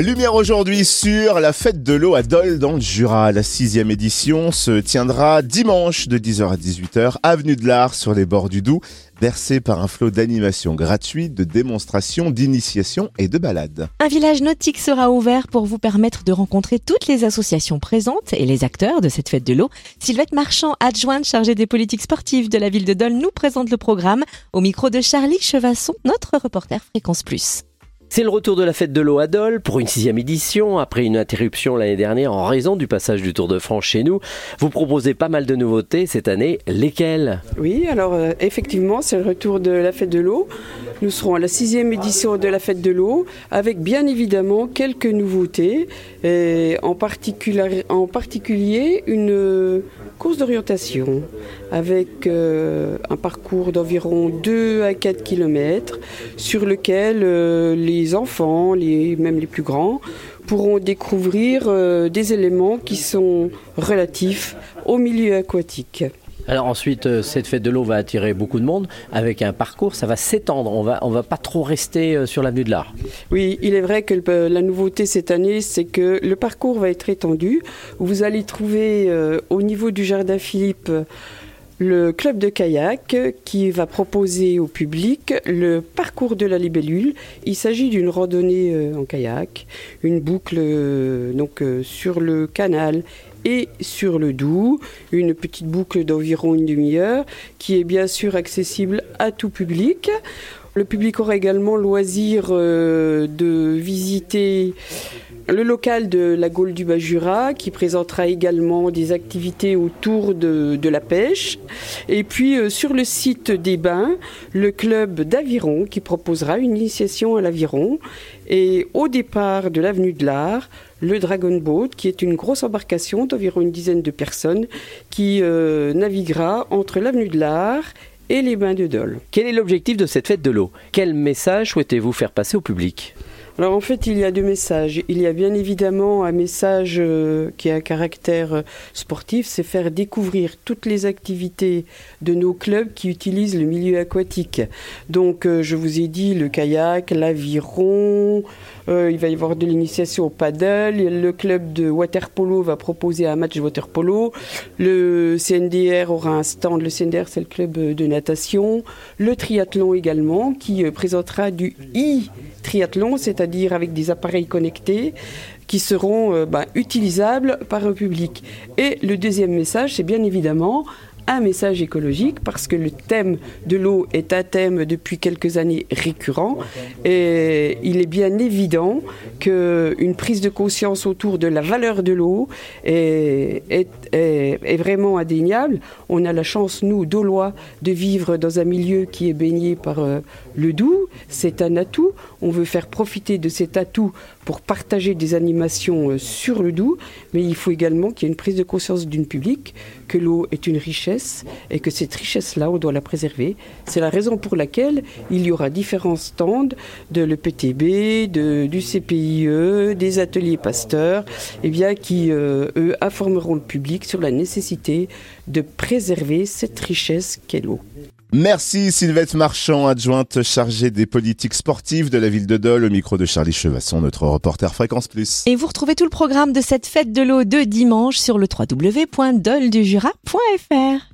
Lumière aujourd'hui sur la fête de l'eau à Dole dans le Jura. La sixième édition se tiendra dimanche de 10h à 18h, avenue de l'Art sur les bords du Doubs, bercé par un flot d'animation gratuite, de démonstrations, d'initiation et de balades. Un village nautique sera ouvert pour vous permettre de rencontrer toutes les associations présentes et les acteurs de cette fête de l'eau. Sylvette Marchand, adjointe chargée des politiques sportives de la ville de Dole, nous présente le programme au micro de Charlie Chevasson, notre reporter Fréquence Plus. C'est le retour de la fête de l'eau à Dole pour une sixième édition, après une interruption l'année dernière en raison du passage du Tour de France chez nous. Vous proposez pas mal de nouveautés cette année, lesquelles? Oui, alors euh, effectivement, c'est le retour de la fête de l'eau. Nous serons à la sixième édition de la fête de l'eau, avec bien évidemment quelques nouveautés, en particulier une d'orientation avec euh, un parcours d'environ 2 à 4 km sur lequel euh, les enfants, les, même les plus grands, pourront découvrir euh, des éléments qui sont relatifs au milieu aquatique. Alors ensuite, cette fête de l'eau va attirer beaucoup de monde avec un parcours, ça va s'étendre. On va, va pas trop rester sur l'avenue de l'Art. Oui, il est vrai que la nouveauté cette année, c'est que le parcours va être étendu. Vous allez trouver au niveau du jardin Philippe le club de kayak qui va proposer au public le parcours de la libellule. Il s'agit d'une randonnée euh, en kayak, une boucle euh, donc euh, sur le canal et sur le Doubs, une petite boucle d'environ une demi-heure qui est bien sûr accessible à tout public. Le public aura également le loisir de visiter le local de la Gaule du Bas-Jura qui présentera également des activités autour de, la pêche. Et puis euh, sur le site des bains, le club d'aviron qui proposera une initiation à l'aviron. Et au départ de l'avenue de l'Art, le Dragon Boat, qui est une grosse embarcation d'environ une dizaine de personnes, qui euh, naviguera entre l'avenue de l'Art et les bains de Dole. Quel est l'objectif de cette fête de l'eau? Quel message souhaitez-vous faire passer au public? Alors en fait, il y a deux messages. Il y a bien évidemment un message euh, qui a un caractère euh, sportif, c'est faire découvrir toutes les activités de nos clubs qui utilisent le milieu aquatique. Donc euh, je vous ai dit le kayak, l'aviron, il va y avoir de l'initiation au paddle, le club de water polo va proposer un match de water polo, le CNDR aura un stand, le CNDR c'est le club de natation, le triathlon également qui présentera du e-triathlon, c'est-à-dire avec des appareils connectés qui seront euh, bah, utilisables par le public. Et le deuxième message, c'est bien évidemment un message écologique parce que le thème de l'eau est un thème depuis quelques années récurrent et il est bien évident qu'une prise de conscience autour de la valeur de l'eau est, vraiment indéniable. On a la chance, nous, d'Aulois, de vivre dans un milieu qui est baigné par euh, le doux. C'est un atout. On veut faire profiter de cet atout pour partager des animations euh, sur le doux, mais il faut également qu'il y ait une prise de conscience d'une public que l'eau est une richesse et que cette richesse-là, on doit la préserver. C'est la raison pour laquelle il y aura différents stands de l'EPTB, de, du CPIE, des ateliers pasteurs, eh bien, qui, euh, eux, informeront le public sur la nécessité de préserver cette richesse qu'est l'eau. Merci Sylvette Marchand, adjointe chargée des politiques sportives de la ville de Dole, au micro de Charlie Chevasson, notre reporter Fréquence Plus. Et vous retrouvez tout le programme de cette fête de l'eau de dimanche sur le www.doledujura.fr.